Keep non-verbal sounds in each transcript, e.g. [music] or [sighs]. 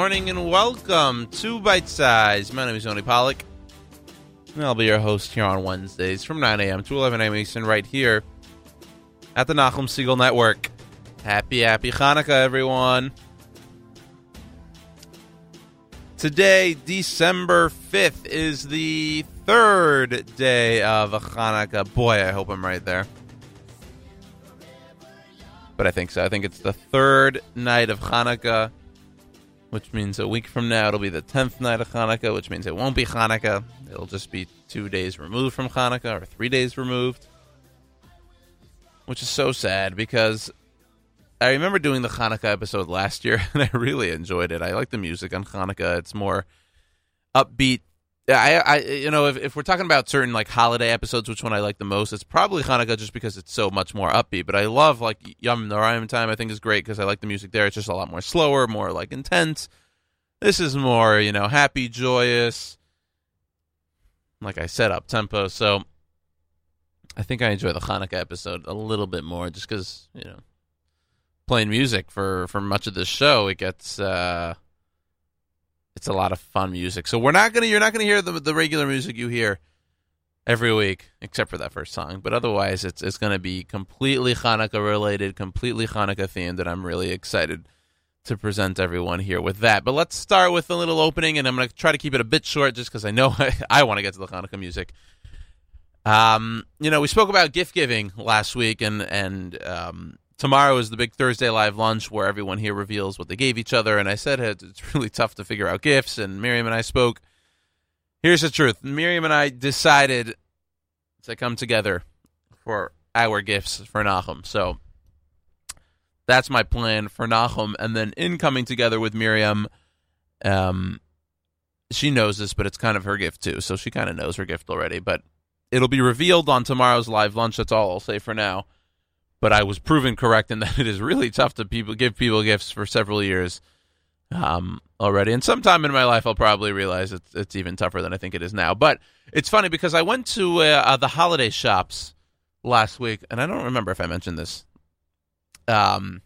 Morning and welcome to Bite Size. My name is Yoni Pollak, and I'll be your host here on Wednesdays from 9 a.m. to 11 a.m. Eastern, right here at the Nachum Segal Network. Happy, happy Hanukkah, everyone. Today, December 5th, is the third day of Hanukkah. Boy, I hope I'm right there. But I think so. I think it's the third night of Hanukkah, which means a week from now it'll be the 10th night of Hanukkah, which means it won't be Hanukkah. It'll just be two days removed from Hanukkah or three days removed. Which is so sad because I remember doing the Hanukkah episode last year [laughs] and I really enjoyed it. I like the music on Hanukkah. It's more upbeat. I, I, you know, if, if we're talking about certain like holiday episodes, which one I like the most, it's probably Hanukkah just because it's so much more upbeat. But I love like Yom Noraim time. I think is great because I like the music there. It's just a lot more slower, more like intense. This is more, you know, happy, joyous. Like I said, up tempo. So I think I enjoy the Hanukkah episode a little bit more, just because you know, playing music for for much of the show, it gets. uh it's a lot of fun music. So we're not gonna you're not gonna hear the the regular music you hear every week, except for that first song. But otherwise, it's it's gonna be completely Hanukkah related, completely Hanukkah themed, and I'm really excited to present everyone here with that. But let's start with a little opening, and I'm gonna try to keep it a bit short, just because I know [laughs] I, I want to get to the Hanukkah music. Um, you know, we spoke about gift giving last week, and and um, tomorrow is the big Thursday live lunch where everyone here reveals what they gave each other. And I said it's really tough to figure out gifts. And Miriam and I spoke. Here's the truth Miriam and I decided to come together for our gifts for Nahum. So that's my plan for Nahum. And then in coming together with Miriam, um, she knows this, but it's kind of her gift too. So she kind of knows her gift already. But it'll be revealed on tomorrow's live lunch. That's all I'll say for now but I was proven correct in [laughs] that it is really tough to people give people gifts for several years um, already. And sometime in my life, I'll probably realize it's, it's even tougher than I think it is now. But it's funny because I went to uh, uh, the holiday shops last week, and I don't remember if I mentioned this um,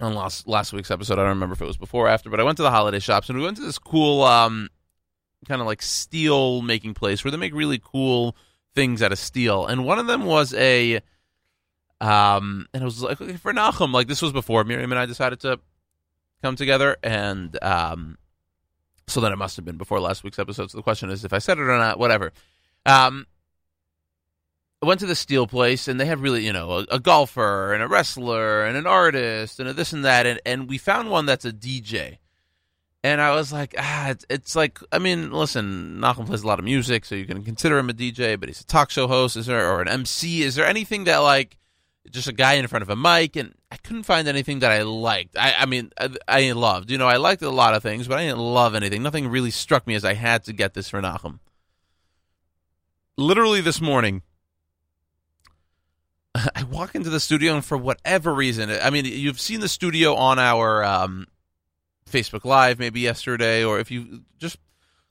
on last last week's episode. I don't remember if it was before or after, but I went to the holiday shops, and we went to this cool um, kind of like steel making place where they make really cool things out of steel. And one of them was a um, and it was like okay, for Nahum, like this was before Miriam and I decided to come together, and um, so then it must have been before last week's episode. So the question is if I said it or not, whatever. Um, I went to the steel place, and they have really, you know, a, a, golfer and a wrestler and an artist and this and that, and, and we found one that's a DJ. And I was like, ah, it's, it's like, I mean, listen, Nahum plays a lot of music, so you can consider him a DJ, but he's a talk show host, is there, or an MC? Is there anything that like just a guy in front of a mic, and I couldn't find anything that I liked. I, I mean, I, I, loved. You know, I liked a lot of things, but I didn't love anything. Nothing really struck me as I had to get this for Nahum. Literally this morning, [laughs] I walk into the studio, and for whatever reason, I mean, you've seen the studio on our um, Facebook Live maybe yesterday, or if you just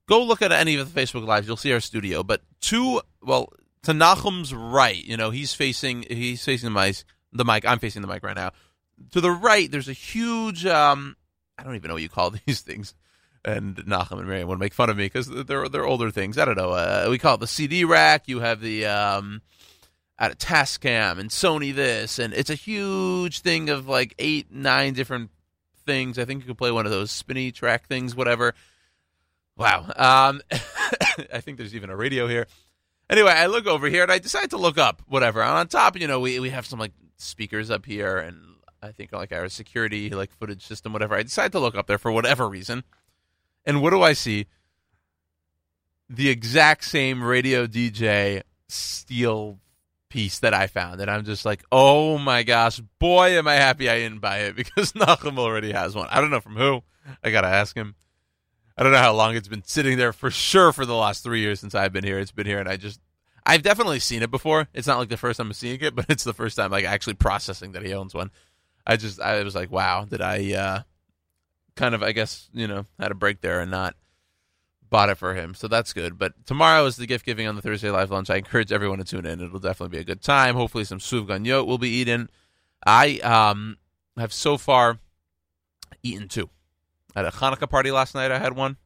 go look at any of the Facebook Lives, you'll see our studio. But two, well, to Nahum's right, you know, he's facing he's facing the mic. The mic. I'm facing the mic right now. To the right, there's a huge. Um, I don't even know what you call [laughs] these things. And Nahum and Miriam want to make fun of me because they're they're older things. I don't know. Uh, we call it the CD rack. You have the um, out of Tascam and Sony this, and it's a huge thing of like eight, nine different things. I think you could play one of those spinny track things, whatever. Wow. Um, [laughs] I think there's even a radio here. Anyway, I look over here and I decide to look up whatever. And on top, you know, we we have some like speakers up here and I think like our security like footage system, whatever. I decide to look up there for whatever reason. And what do I see? The exact same radio DJ steel piece that I found. And I'm just like, oh my gosh, boy, am I happy I didn't buy it [laughs] because Nahum already has one. I don't know from who. I got to ask him. I don't know how long it's been sitting there for sure for the last three years since I've been here. It's been here, and I just I've definitely seen it before. It's not like the first time I'm seeing it, [laughs] but it's the first time like actually processing that he owns one. I just I was like, wow, did I uh, kind of I guess you know had a break there and not bought it for him, so that's good. But tomorrow is the gift giving on the Thursday live lunch. I encourage everyone to tune in. It'll definitely be a good time. Hopefully, some sufganiyot will be eaten. I um have so far eaten two. At a Hanukkah party last night. I had one,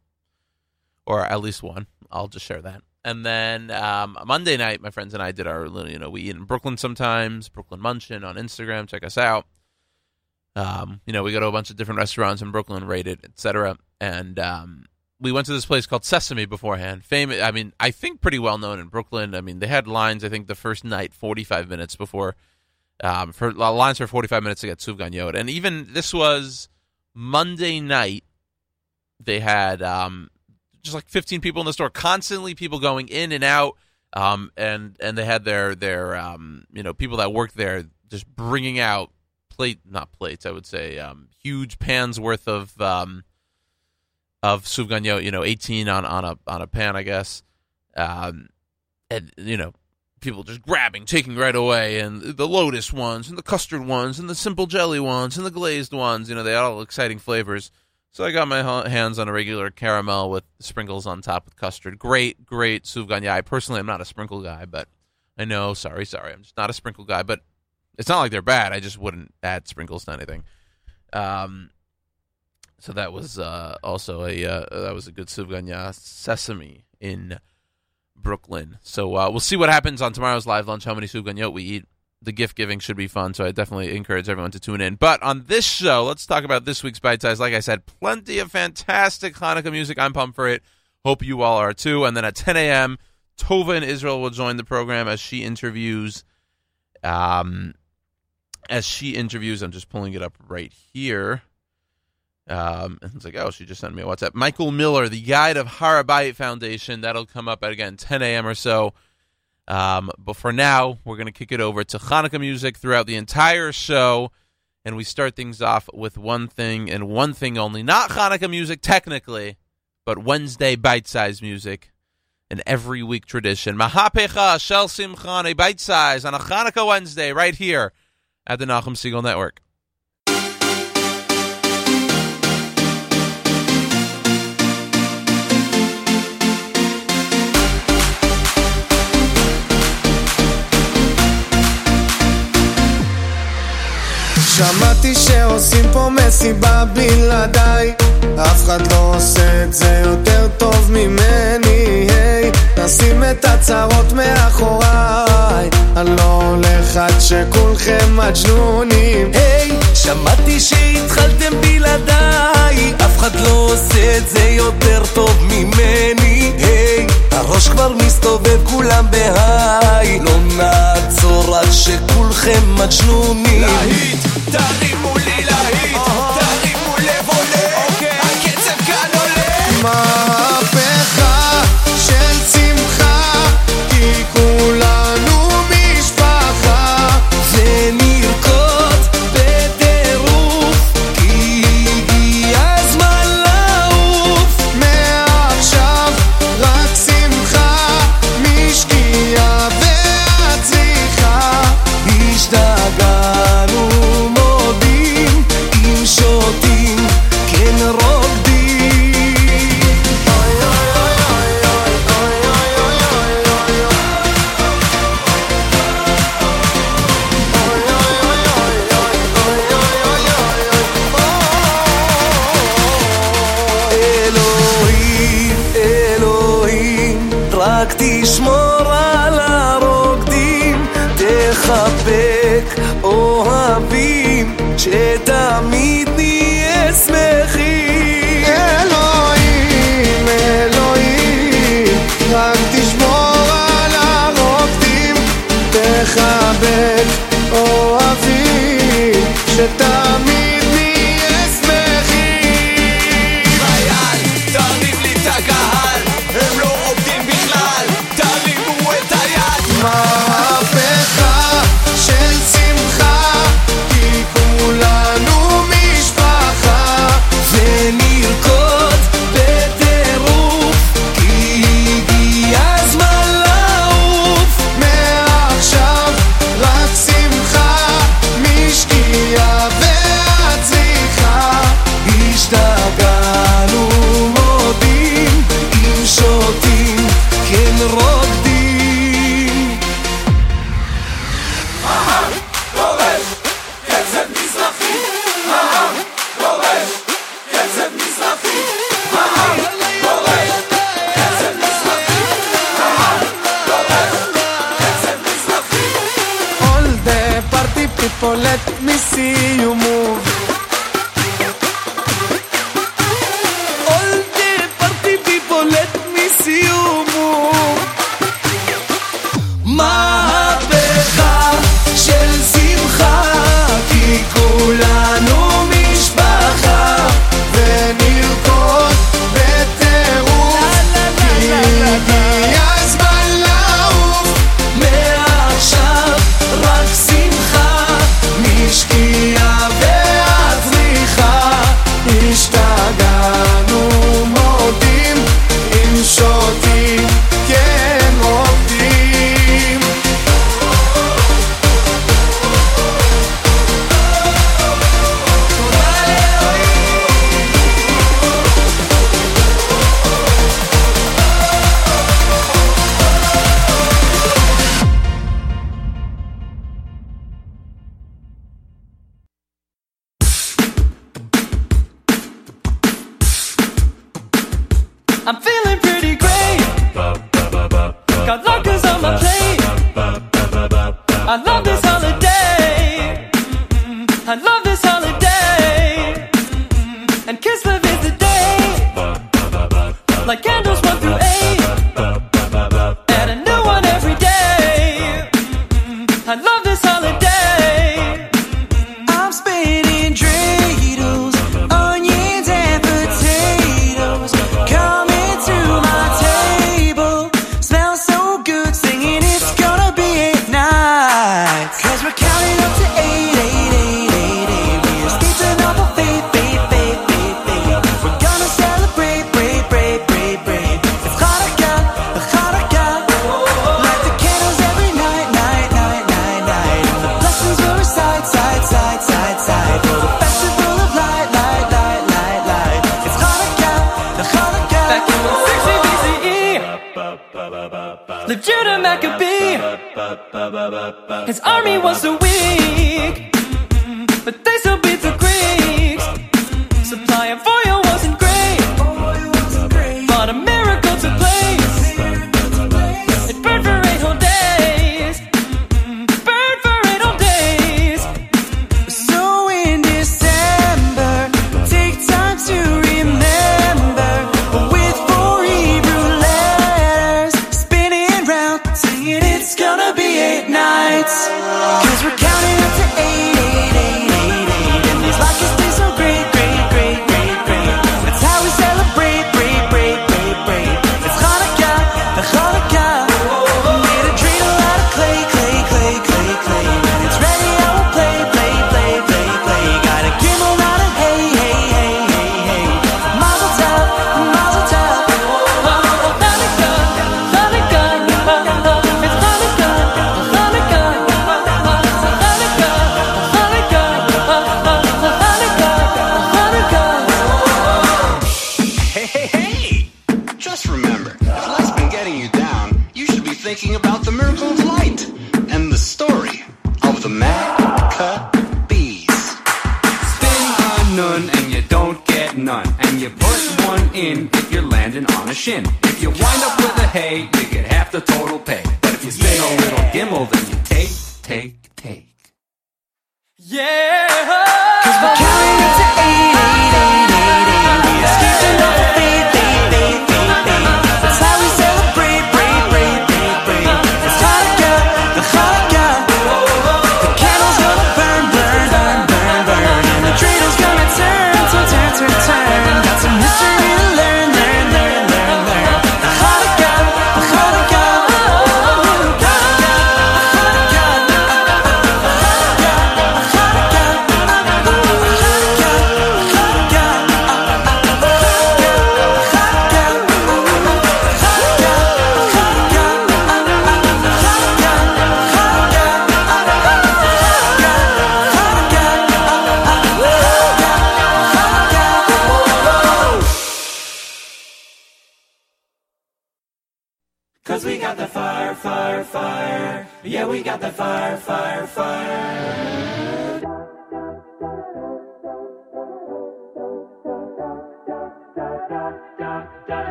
or at least one. I'll just share that. And then um, Monday night, my friends and I did our you know, we eat in Brooklyn sometimes, Brooklyn Munchin on Instagram. Check us out. Um, you know, we go to a bunch of different restaurants in Brooklyn, rated, etc. And um, we went to this place called Sesame beforehand. Famous, I mean, I think pretty well known in Brooklyn. I mean, they had lines. I think the first night, forty-five minutes before, um, for lines for forty-five minutes to get sufganiyot. And even this was Monday night. They had um, just like fifteen people in the store, constantly people going in and out. Um, and and they had their their um, you know people that worked there just bringing out plate not plates I would say um, huge pans worth of um, of sufganiyot, you know, 18 on, on a on a pan, I guess. Um, and you know, people just grabbing, taking right away, and the lotus ones, and the custard ones, and the simple jelly ones, and the glazed ones. You know, they all exciting flavors. So I got my hands on a regular caramel with sprinkles on top with custard. Great, great sufganiyot. I personally am not a sprinkle guy, but I know. Sorry, sorry, I'm just not a sprinkle guy. But it's not like they're bad. I just wouldn't add sprinkles to anything. Um, so that was uh, also a uh, that was a good sufganiyot sesame in Brooklyn. So uh, we'll see what happens on tomorrow's live lunch. How many sufganiyot we eat? The gift giving should be fun. So I definitely encourage everyone to tune in. But on this show, let's talk about this week's bite size. Like I said, plenty of fantastic Hanukkah music. I'm pumped for it. Hope you all are too. And then at 10 a.m., Tova in Israel will join the program as she interviews. Um, as she interviews, I'm just pulling it up right here. Um, and it's like, oh, she just sent me a WhatsApp. Michael Miller, the guide of Har HaBayit Foundation. That'll come up at again 10 a.m. or so. Um, but for now, we're going to kick it over to Hanukkah music throughout the entire show. And we start things off with one thing and one thing only. Not Hanukkah music, technically, but Wednesday bite sized music. An every week tradition. Mahapecha Shel Simchan, a bite size on a Hanukkah Wednesday, right here at the Nachum Segal Network. שמעתי שעושים פה מסיבה בלעדיי. אף אחד לא עושה את זה יותר טוב ממני היי, נשים את הצרות מאחוריי. אני לא הולך עד שכולכם מג'נונים. היי, שמעתי שהתחלתם בלעדיי. אף אחד לא עושה את זה יותר טוב ממני היי, הראש כבר מסתובב כולם בהיי. לא נעצור עד שכולכם מג'נונים. להיט, תרימו לי להיט, תרימו לב עולה, הקצב כאן עולה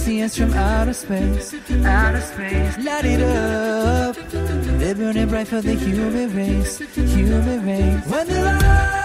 see us from outer space, outer space. Light it up, They're it bright for the human race, human race. When the light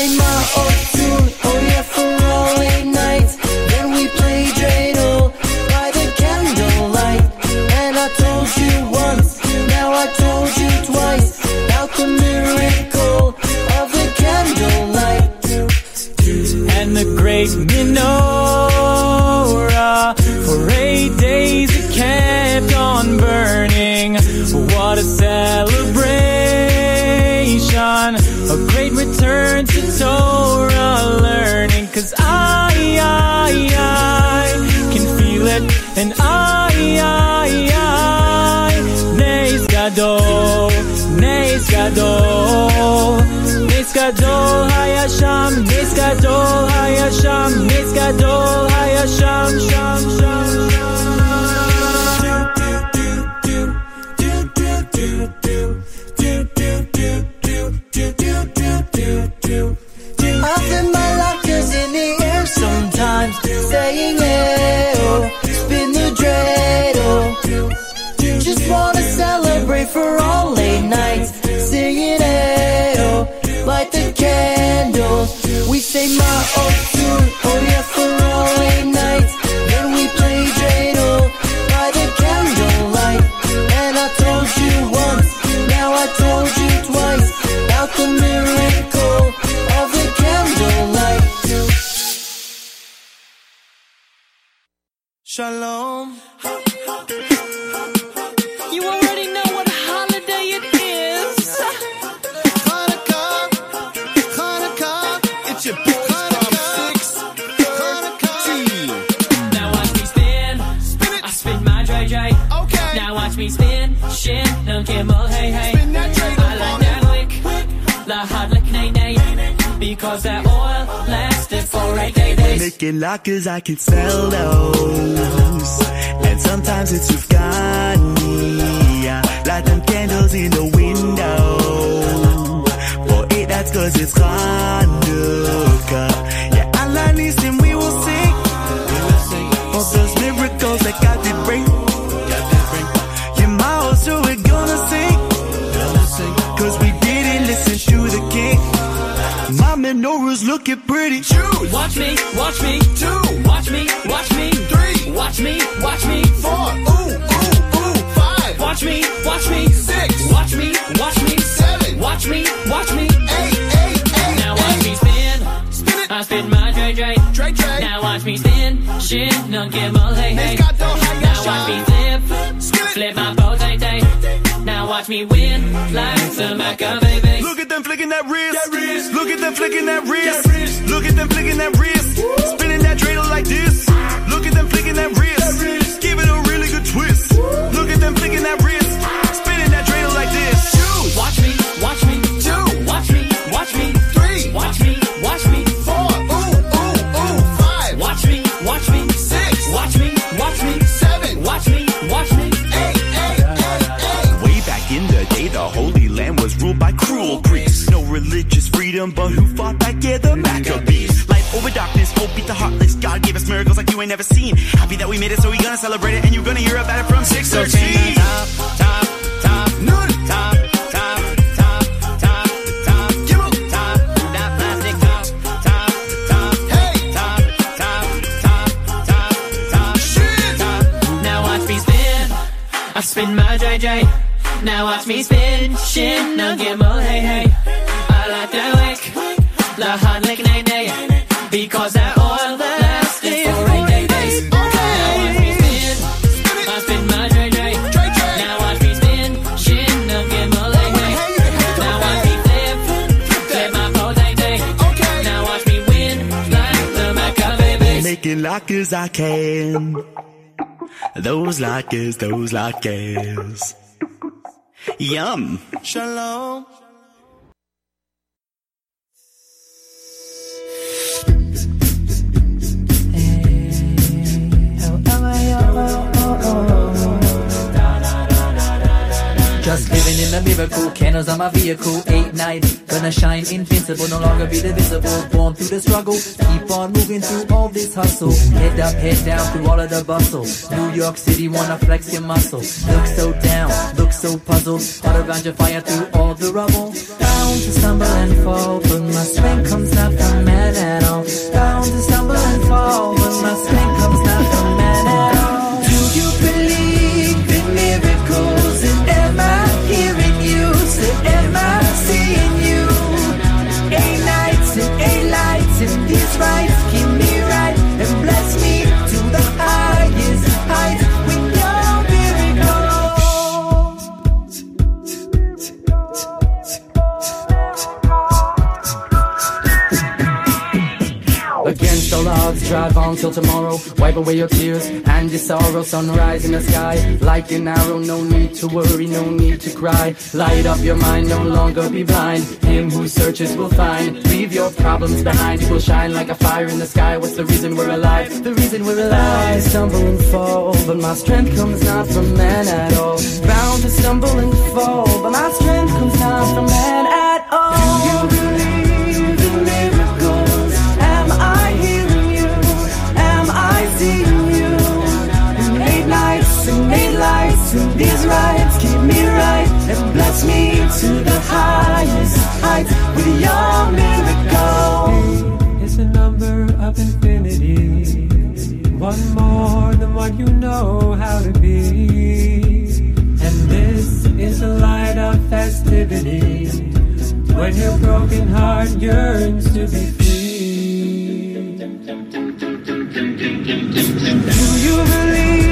take my own מסגדול היה שם, מסגדול היה שם, מסגדול היה שם, שם, שם, שם. cause I can sell one, but who fought back? Yeah, the Maccabees. Life over darkness, hope beat the heartless. God gave us miracles like you ain't never seen. Happy that we made it, so we gonna celebrate it, and you're gonna hear about it from six So thirteen. change top, top, top, top, top, top, top, top, top, top, top, top, Hey. top, top, top, top, top, top. Now watch me spin. I spin my JJ. Now watch me spin. Shin no gimbal. Hey hey. I like that wick. La hot lick nay nay. Because that oil lasted for eight day days. Now watch me spin. I spin my JJ. Now watch me spin. Shin no gimbal. Hey hey. Now watch me flip. Flip my pole day day. Now watch me win like the Maccabees. Making like as I can. Those lockers, those lockers. Yum. Shalom. Just living in a miracle, candles on my vehicle, eight nights, gonna shine invincible, no longer be divisible, born through the struggle, keep on moving through all this hustle, head up, head down through all of the bustle, New York City wanna flex your muscle, look so down, look so puzzled, heart around your fire through all the rubble, bound to stumble and fall, but my strength comes not from man at all, bound to stumble and fall, but my strength comes not from Odds, drive on till tomorrow. Wipe away your tears and your sorrow. Sunrise in the sky, like an arrow. No need to worry, no need to cry. Light up your mind, no longer be blind. Him who searches will find. Leave your problems behind. You will shine like a fire in the sky. What's the reason we're alive? The reason we're alive. I stumble and fall, but my strength comes not from man at all. Bound to stumble and fall, but my strength comes not from man at all. These rights keep me right and bless me to the highest heights with your miracle. It's a number of infinity. One more than what you know how to be. And this is a light of festivity. When your broken heart yearns to be free. Do you believe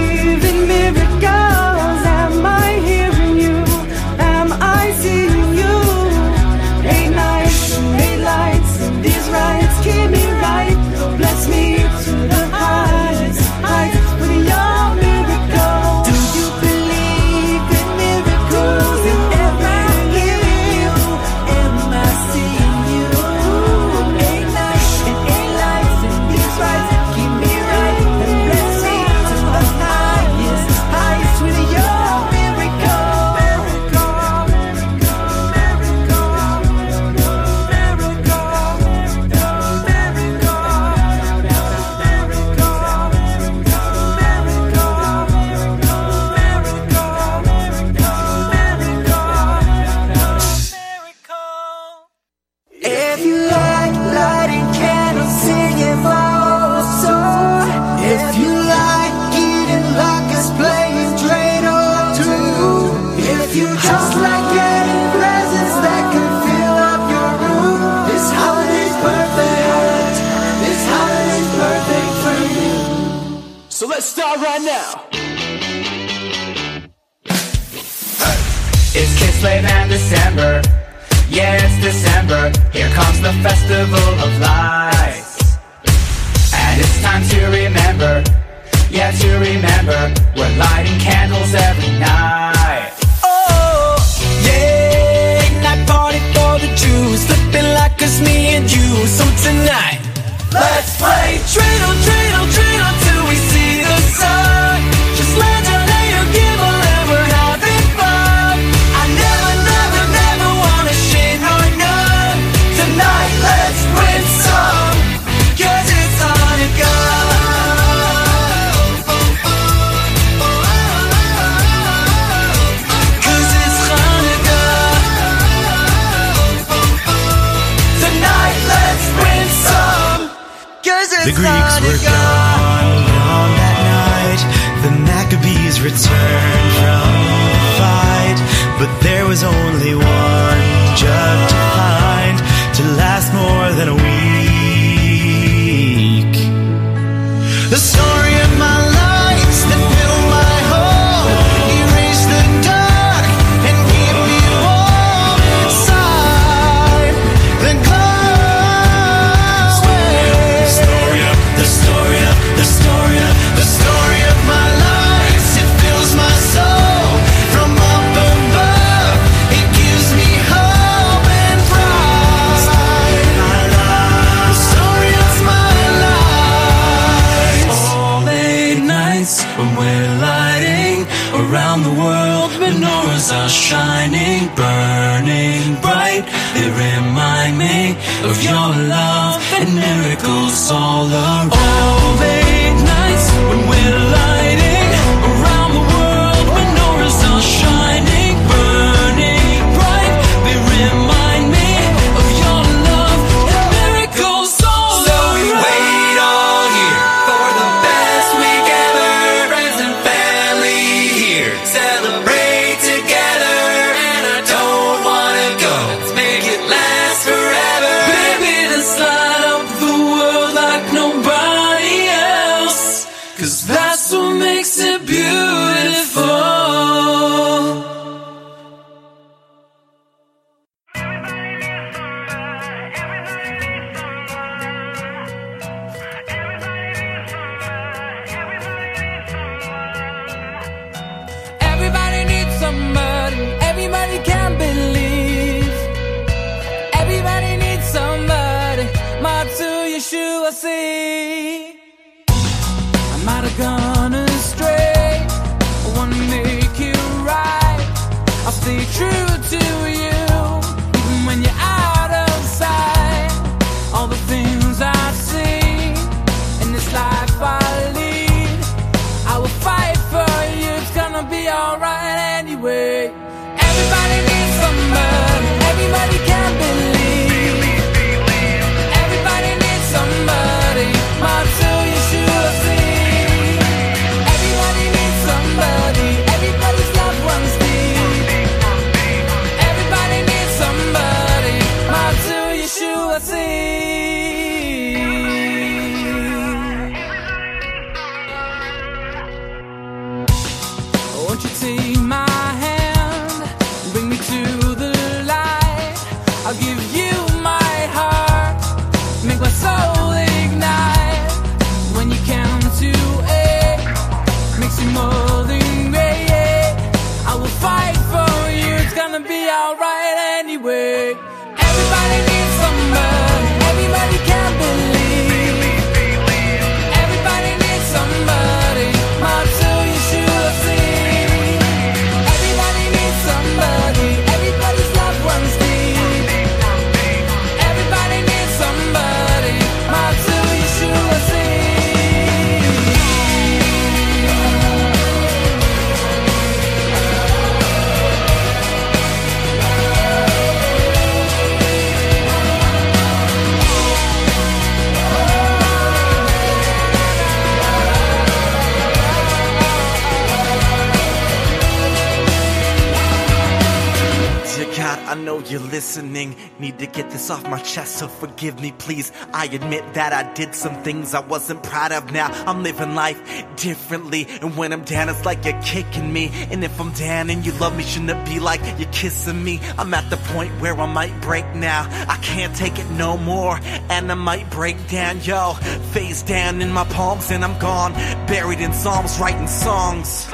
get this off my chest, so forgive me, please. I admit that I did some things I wasn't proud of. Now I'm living life differently, and when I'm down, it's like you're kicking me. And if I'm down and you love me, shouldn't it be like you're kissing me? I'm at the point where I might break now. I can't take it no more, and I might break down, yo. Face down in my palms, and I'm gone. Buried in psalms, writing songs.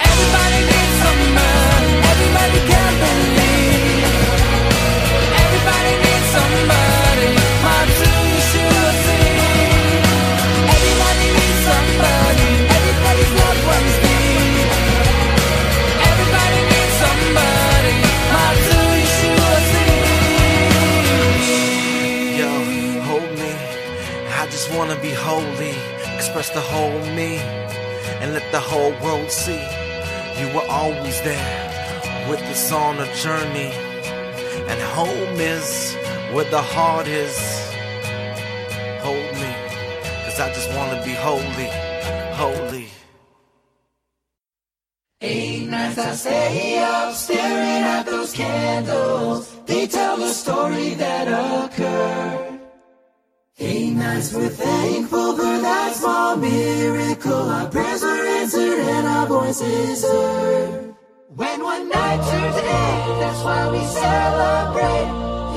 Everybody needs some. Everybody can believe. express the whole me and let the whole world see you were always there with us on a journey. And home is where the heart is. Hold me, cause I just wanna be holy, holy. Eight nights I stay up staring at those candles. They tell the story that occurred. Eight nights we're thankful for that small miracle. Our prayers are answered and our voices heard. When one night turns day, that's why we celebrate.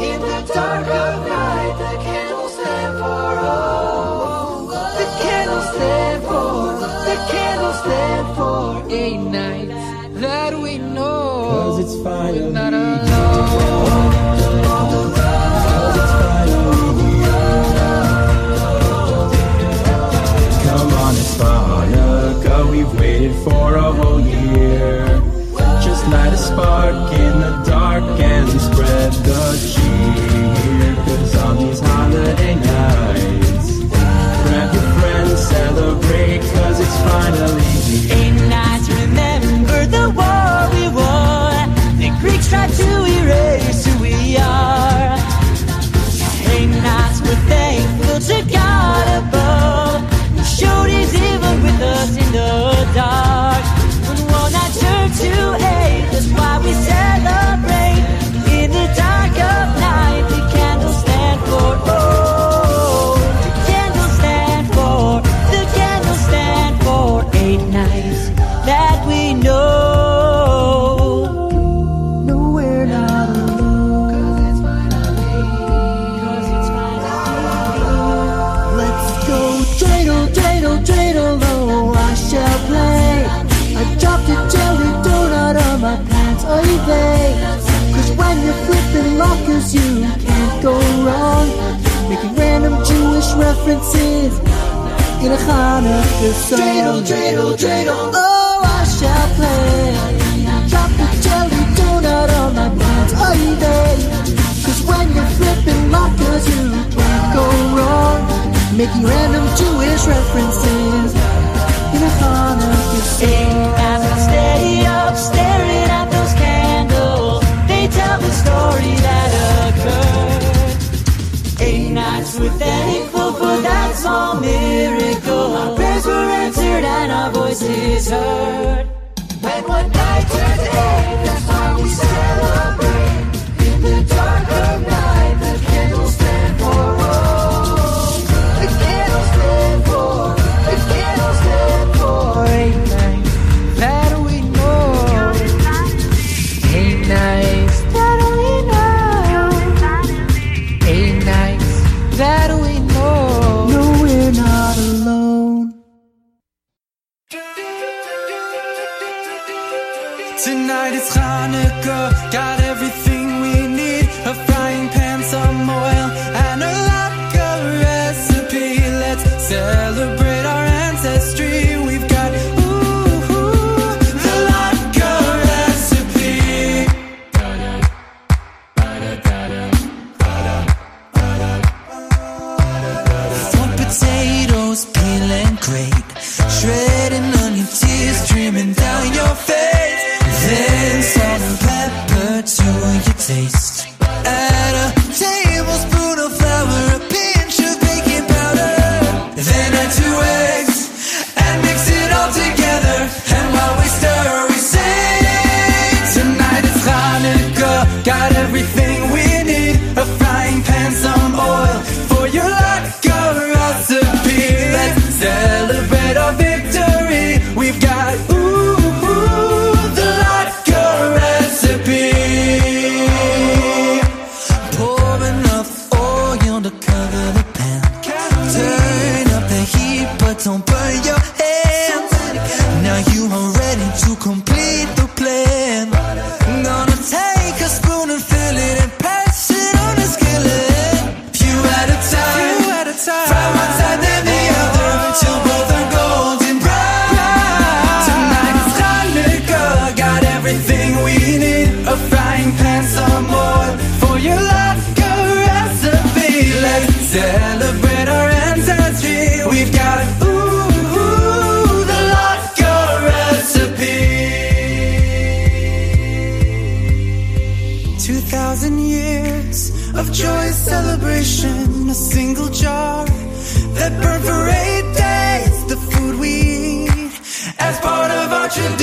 In the dark of night, the candles stand for all. The candles stand for, the candles stand for eight nights that we know. Cause it's finally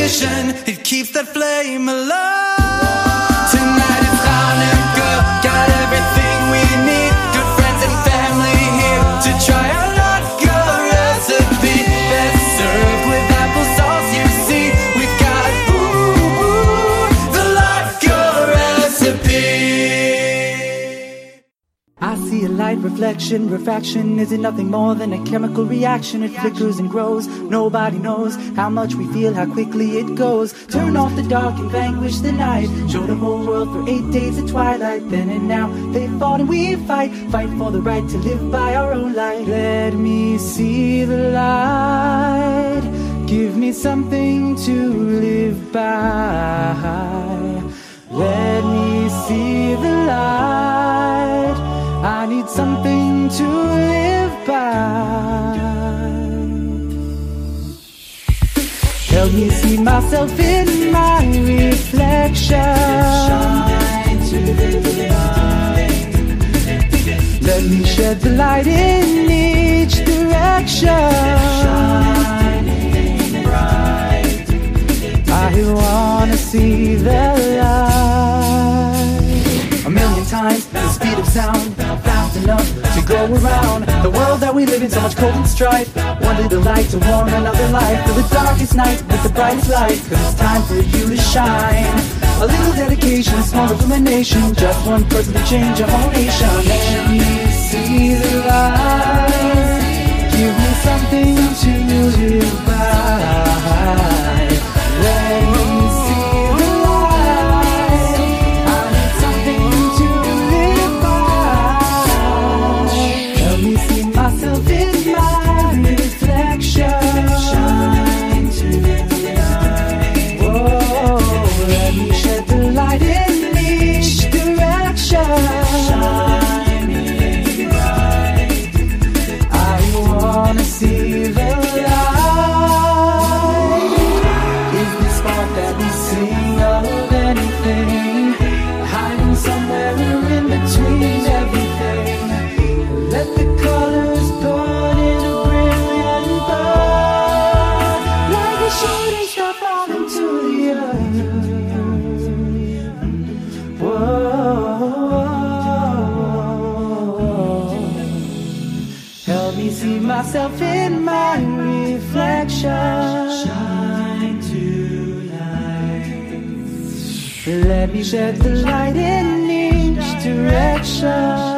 tradition, it keeps that flame alive. Reflection, refraction isn't nothing more than a chemical reaction. It flickers and grows. Nobody knows how much we feel, how quickly it goes. Turn off the dark and vanquish the night. Show the whole world for eight days of twilight. Then and now they fought and we fight, fight for the right to live by our own light. Let me see the light. Give me something to live by. Let me see the light. I need something to live by. Help me see myself in my reflection. Let me shed the light in each direction. I wanna see the light. Million the speed of sound, fast enough to go around the world that we live in. So much cold and strife. One little light to warm another life for the darkest night with the brightest light. Cause it's time for you to shine. A little dedication, a small illumination. Just one person to change a whole nation. Let me see the light. Give me something to live by. Let me shed the light in each direction.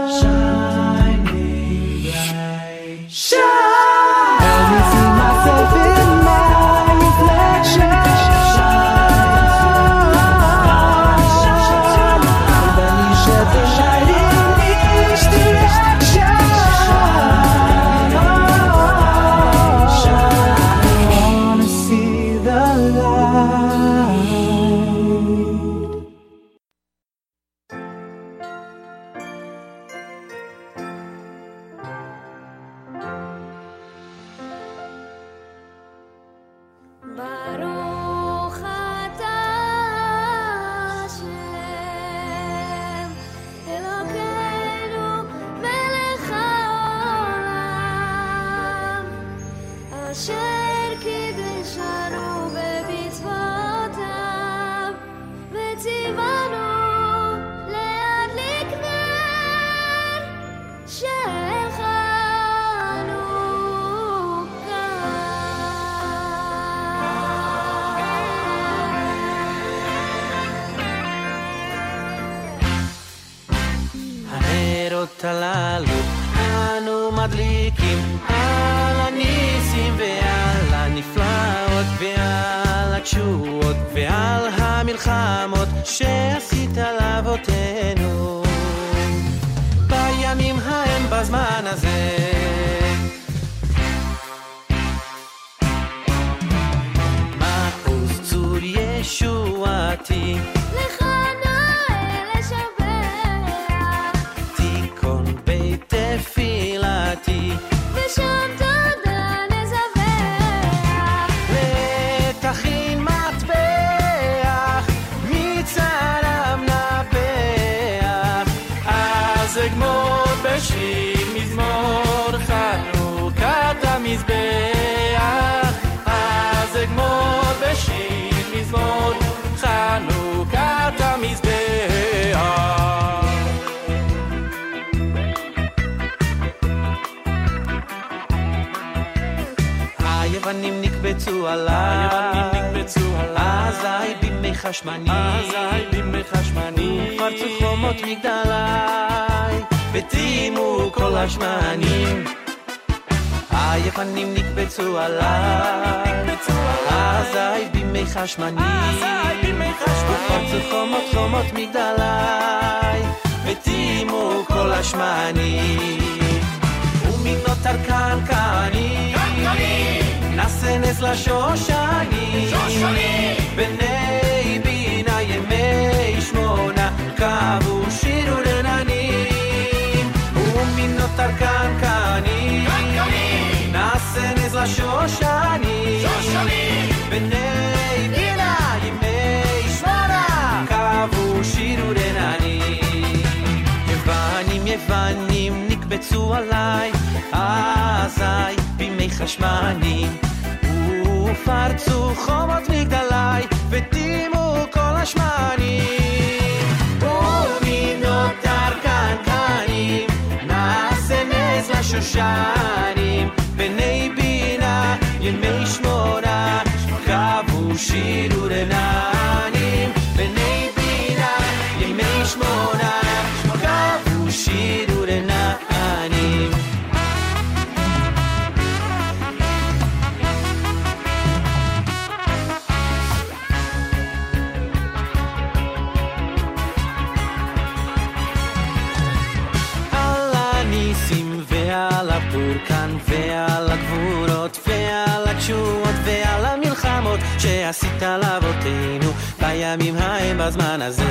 ועל התשואות ועל המלחמות שעשית לאבותינו בימים ההם בזמן הזה.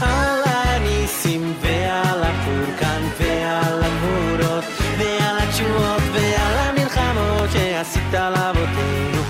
על הניסים ועל הפורקן ועל הגבורות ועל התשואות ועל המלחמות שעשית לאבותינו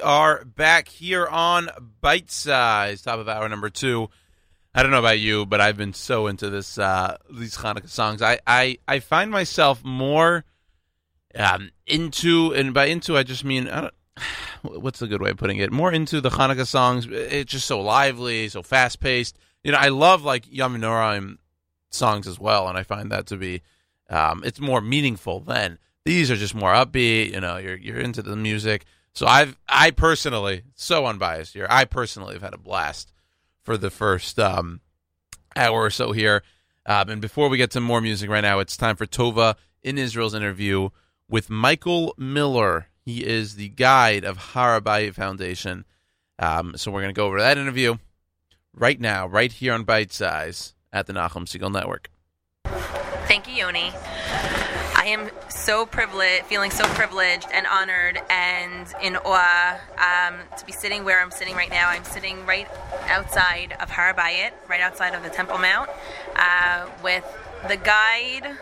are back here on Bite Size, top of hour number two. I don't know about you, but I've been so into this uh, these Hanukkah songs. I, I, I find myself more um, into, and by into I just mean I don't, [sighs] what's a good way of putting it? More into the Hanukkah songs. It's just so lively, so fast paced. You know, I love like Yom Noraim songs as well, and I find that to be um, it's more meaningful then. These are just more upbeat. You know, you're you're into the music. So I've I personally so unbiased here. I personally have had a blast for the first um, hour or so here. Um, and before we get to more music right now, it's time for Tova in Israel's interview with Michael Miller. He is the guide of Harabayit Foundation. Um, so we're going to go over that interview right now, right here on Bite Size, at the Nachum Segal Network. Thank you, Yoni. I am so privileged, feeling so privileged and honored and in awe um, to be sitting where I'm sitting right now. I'm sitting right outside of Har Bayit, right outside of the Temple Mount, uh, with the guide,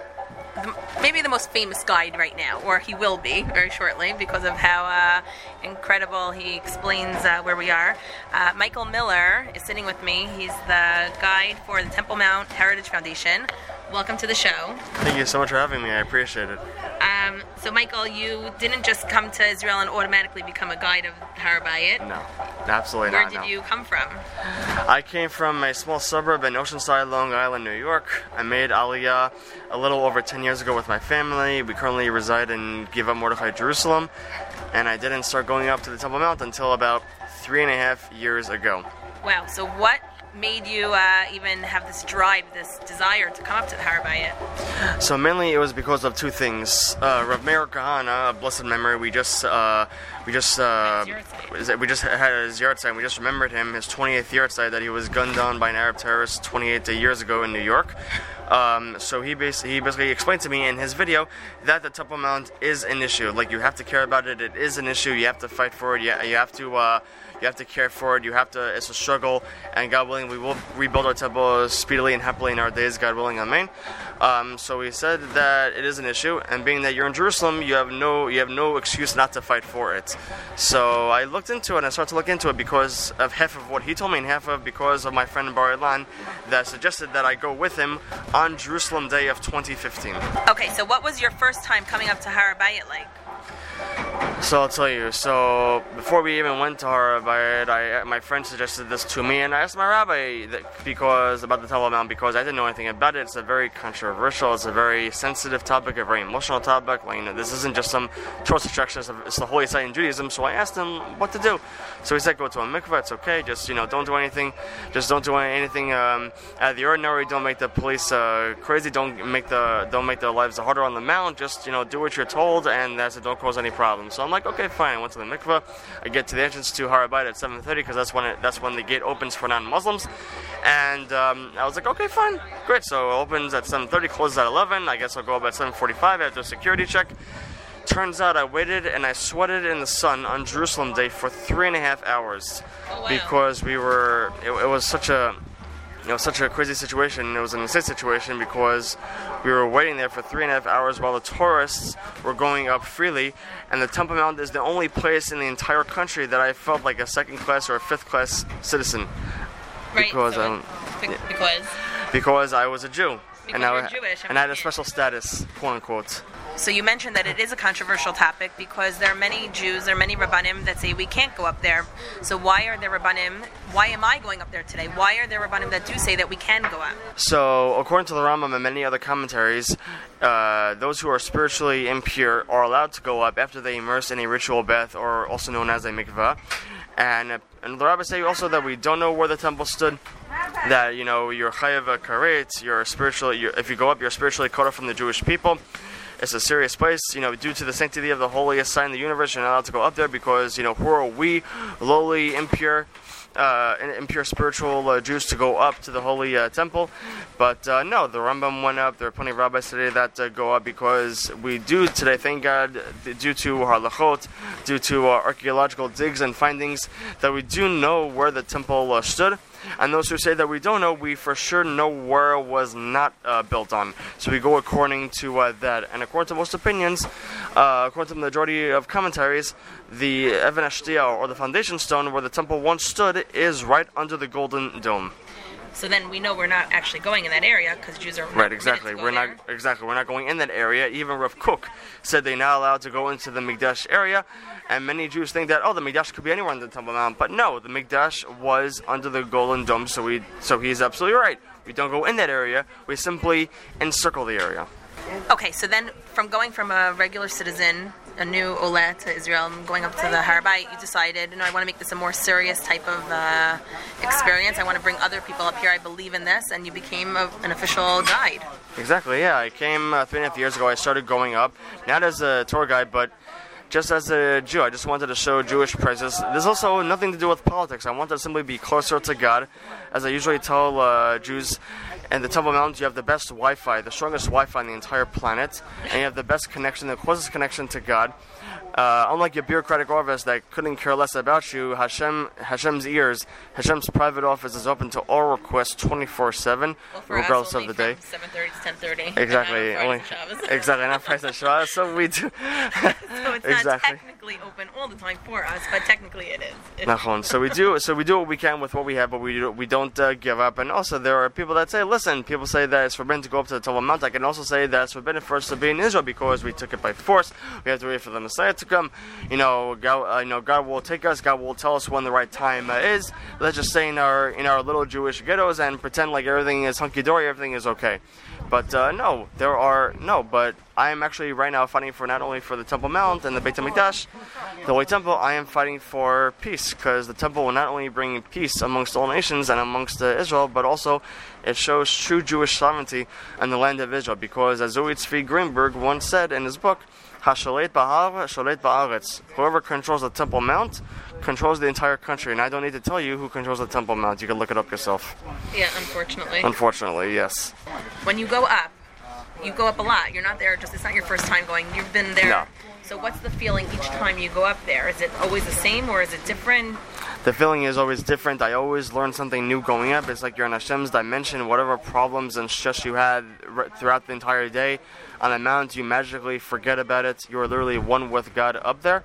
maybe the most famous guide right now, or he will be very shortly because of how uh, incredible he explains uh, where we are. Uh, Michael Miller is sitting with me. He's the guide for the Temple Mount Heritage Foundation. Welcome to the show. Thank you so much for having me. I appreciate it. Um, so, Michael, you didn't just come to Israel and automatically become a guide of Har Bayit. No, absolutely Where not. Where did no. you come from? I came from a small suburb in Oceanside, Long Island, New York. I made Aliyah a little over 10 years ago with my family. We currently reside in Givat Mordechai, Jerusalem. And I didn't start going up to the Temple Mount until about three and a half years ago. Wow. So, what made you uh, even have this drive, this desire to come up to the Har Bayit? So mainly it was because of two things. Uh, Rav Meir Kahane, of blessed memory, we just uh, we just uh, we just had his yahrzeit. We just remembered him, his 28th yahrzeit that he was gunned down by an Arab terrorist 28 years ago in New York. Um, so he basically, he basically explained to me in his video that the Temple Mount is an issue. Like you have to care about it. It is an issue. You have to fight for it. You, you have to uh, you have to care for it. You have to. It's a struggle. And God willing, we will rebuild our temple speedily and happily in our days. God willing, Amen. Um, so we said that it is an issue, and being that you're in Jerusalem, you have no you have no excuse not to fight for it. So I looked into it. and I started to look into it because of half of what he told me, and half of because of my friend Bar Ilan that suggested that I go with him on Jerusalem Day of 2015. Okay, so what was your first time coming up to Har Bayit like? So I'll tell you. So before we even went to Har HaBayit, I my friend suggested this to me, and I asked my rabbi that, because about the Temple Mount because I didn't know anything about it. It's a very controversial, it's a very sensitive topic, a very emotional topic. Like you know, this isn't just some tourist attraction; it's the holy site in Judaism. So I asked him what to do. So he said, "Go to a mikveh. It's okay. Just you know, don't do anything. Just don't do anything um, out of the ordinary. Don't make the police uh, crazy. Don't make the don't make their lives harder on the mount. Just you know, do what you're told, and that's it. Don't cause any problems." So I'm like, "Okay, fine." I went to the mikveh. I get to the entrance to Har HaBayit at 7:30 because that's when it, that's when the gate opens for non-Muslims. And um, I was like, "Okay, fine, great." So it opens at 7:30, closes at 11. I guess I'll go up at 7:45 after a security check. Turns out I waited and I sweated in the sun on Jerusalem Day for three and a half hours because we were. It, it was such a. It was such a crazy situation. It was an insane situation because we were waiting there for three and a half hours while the tourists were going up freely, and the Temple Mount is the only place in the entire country that I felt like a second class or a fifth class citizen. Right, because so um, because? Because I was a Jew. Because and I, Jewish, and I had a special status, quote unquote. So you mentioned that it is a controversial topic because there are many Jews, there are many Rabbanim that say we can't go up there. So why are there Rabbanim? Why am I going up there today? Why are there Rabbanim that do say that we can go up? So, according to the Rambam and many other commentaries, uh, those who are spiritually impure are allowed to go up after they immerse in a ritual bath, or also known as a mikvah. And, uh, and the rabbis say also that we don't know where the temple stood. That you know you're chayav karet, you're spiritually. If you go up, you're spiritually cut off from the Jewish people. It's a serious place, you know, due to the sanctity of the holiest sign in the universe. You're not allowed to go up there because you know who are we, lowly, impure, uh, impure spiritual uh, Jews to go up to the holy uh, temple. But uh, no, the Rambam went up. There are plenty of rabbis today that uh, go up because we do today, thank God, due to halachot, due to archaeological digs and findings, that we do know where the temple uh, stood. And those who say that we don't know, we for sure know where it was not uh, built on. So we go according to uh, that. And according to most opinions, uh, according to the majority of commentaries, the Even or the foundation stone where the temple once stood, is right under the Golden Dome. So then we know we're not actually going in that area because Jews are Right, exactly. We're there. not exactly. We're not going in that area. Even Rav Kook said they're not allowed to go into the Mikdash area, and many Jews think that oh, the Mikdash could be anywhere in the Temple Mount, but no, the Mikdash was under the Golden Dome. So we, so he's absolutely right. We don't go in that area. We simply encircle the area. Okay, so then from going from a regular citizen, a new Ola to Israel, going up to the Har Bayit, you decided, you know, I want to make this a more serious type of uh, experience. I want to bring other people up here. I believe in this, and you became a, an official guide. Exactly. Yeah, I came uh, three and a half years ago. I started going up, not as a tour guide, but just as a Jew, I just wanted to show Jewish praises. There's also nothing to do with politics. I wanted to simply be closer to God. As I usually tell uh, Jews, in the Temple Mount, you have the best Wi Fi, the strongest Wi Fi on the entire planet, and you have the best connection, the closest connection to God. Uh, unlike your bureaucratic office that couldn't care less about you, Hashem, Hashem's ears, Hashem's private office is open to all requests 24/7, For us, regardless only of the day. 7:30 to 10:30. [laughs] Exactly. And Only, on Fridays and Shabbos. exactly. Not Fridays and Shabbos. So we do. [laughs] so it's not technically open all the time for us, but technically it is. [laughs] Nachon. So we do. So we do what we can with what we have, but we do, we don't uh, give up. And also, there are people that say, "Listen, people say that it's forbidden to go up to the Temple Mount." I can also say that it's forbidden for us to be in Israel because we took it by force. We have to wait for the Messiah to come. You know, God, uh, you know, God will take us. God will tell us when the right time uh, is. Let's just stay in our in our little Jewish ghettos and pretend like everything is hunky dory, everything is okay. But uh, no, there are no. But I am actually right now fighting for not only for the Temple Mount and the Beit Hamikdash, the Holy Temple. I am fighting for peace because the Temple will not only bring peace amongst all nations and amongst uh, Israel, but also it shows true Jewish sovereignty in the land of Israel. Because as Zoe Tzvi Greenberg once said in his book, "Hashalet Bahar, Shalet Ba'aretz." Whoever controls the Temple Mount controls the entire country, and I don't need to tell you who controls the Temple Mount. You can look it up yourself. Yeah, unfortunately. Unfortunately, yes. when you go up, you go up a lot. You're not there just it's not your first time going. You've been there. No. So what's the feeling each time you go up there? Is it always the same or is it different? The feeling is always different. I always learn something new going up. It's like you're in Hashem's dimension. Whatever problems and stress you had throughout the entire day on the mount, you magically forget about it. You are literally one with God up there.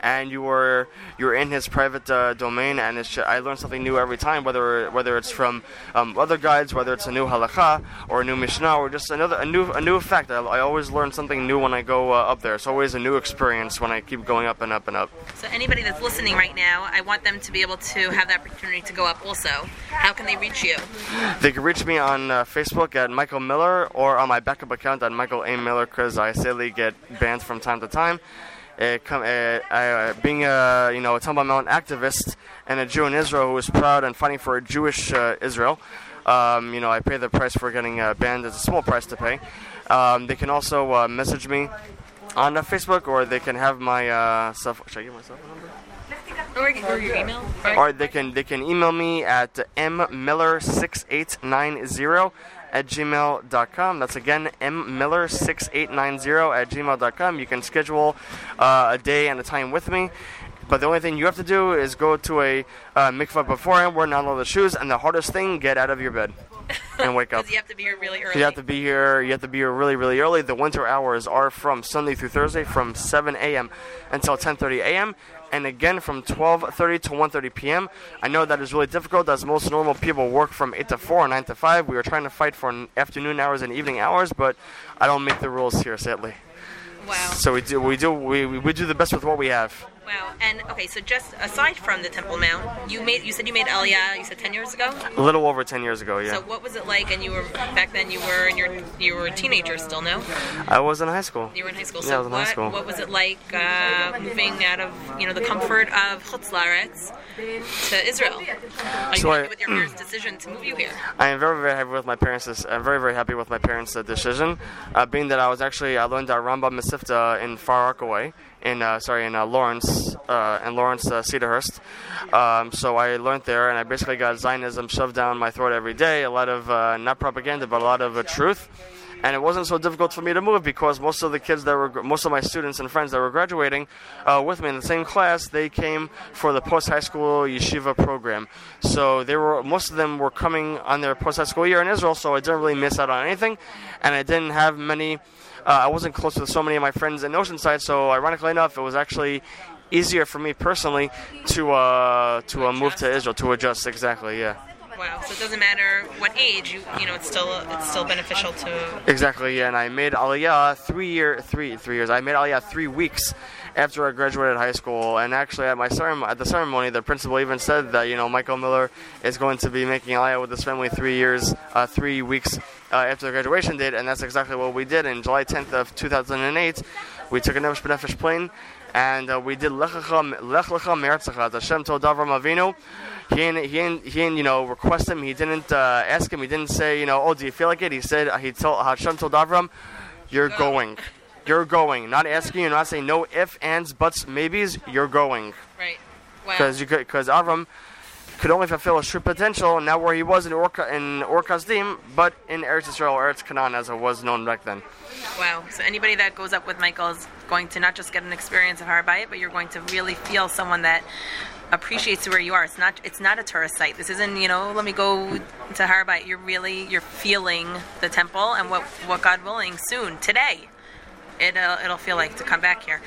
And you are you're in His private uh, domain, and it's I learn something new every time, whether whether it's from um, other guides, whether it's a new halakha or a new mishnah, or just another a new a new fact. I, I always learn something new when I go uh, up there. It's always a new experience when I keep going up and up and up. So anybody that's listening right now, I want them to be able to have the opportunity to go up also. How can they reach you? They can reach me on uh, Facebook at Michael Miller or on my backup account at Michael A. Miller because I sadly get banned from time to time. Uh, come, uh, uh, being a you know a Temple Mount activist and a Jew in Israel who is proud and fighting for a Jewish uh, Israel, um, you know I pay the price for getting uh, banned. It's a small price to pay. Um, they can also uh, message me on Facebook or they can have my uh, cell. Should I give my cell phone number? Or, or your email? or they can they can email me at mmiller6890 at gmail.com that's again mmiller6890 at gmail.com you can schedule uh, a day and a time with me but the only thing you have to do is go to a uh, mikvah beforehand, wear non leather shoes, and the hardest thing, get out of your bed [laughs] and wake up. Because you have to be here really early. You have to be here. You have to be here really, really early. The winter hours are from Sunday through Thursday, from 7 a.m. until 10:30 a.m. and again from 12:30 to 1:30 p.m. I know that is really difficult, as most normal people work from 8 to 4 or 9 to 5. We are trying to fight for afternoon hours and evening hours, but I don't make the rules here, sadly. Wow. So we do, we do, we, we we do the best with what we have. Wow. And okay, so just aside from the Temple Mount, you made you said you made Aliyah. You said ten years ago. A little over 10 years ago, yeah. So what was it like? And you were back then. You were in your you were a teenager still, no? I was in high school. You were in high school. Yeah, So I was in what high school. what was it like uh, moving out of you know the comfort of Chutz La'aretz to Israel? Are you So I- happy with your parents' decision to move you here? I am very, very happy with my parents. I'm very, very happy with my parents' decision. Uh, being that I was actually I learned at Rambam Mesivta in Far Rockaway, in uh, sorry in uh, Lawrence, uh, in Lawrence uh, Cedarhurst. Um, so I learned there, and I basically got Zionism shoved down my throat every day. A lot of uh, not propaganda, but a lot of uh, truth. And it wasn't so difficult for me to move because most of the kids that were, most of my students and friends that were graduating with me in the same class, they came for the post high school yeshiva program. So they were, most of them were coming on their post high school year in Israel. So I didn't really miss out on anything, and I didn't have many. Uh, I wasn't close with so many of my friends in Oceanside. So ironically enough, it was actually easier for me personally to uh, to uh, move to Israel to adjust. Exactly, yeah. Wow. So it doesn't matter what age you you know it's still it's still beneficial to Exactly, yeah, and I made Aliyah three year, three three years. I made Aliyah three weeks after I graduated high school, and actually at my ceremony, at the ceremony, the principal even said that you know Michael Miller is going to be making Aliyah with his family three years, uh, three weeks uh, after the graduation date, and that's exactly what we did. In July 10th of 2008, we took a Nefesh B'Nefesh plane, and uh, we did Lech Lecha Lech Lecha Me'artzecha. Hashem told Avram Avinu. He didn't, he didn't, he didn't, you know, request him. He didn't uh, ask him. He didn't say, you know, oh, do you feel like it? He said, he told Hashem told Avram, you're going. You're going. Not asking You're not saying no if, ands, buts, maybes. You're going. Right. Wow. Because you could, because Avram could only fulfill his true potential now where he was in Orca in Or Kasdim, but in Eretz Israel, or Eretz Canaan, as it was known back then. Wow. So anybody that goes up with Michael is going to not just get an experience of Har Bayit, but you're going to really feel someone that appreciates where you are. It's not it's not a tourist site. This isn't, you know, let me go to Har Bayit. You're really you're feeling the temple and what what God willing soon today. It'll it'll feel like to come back here.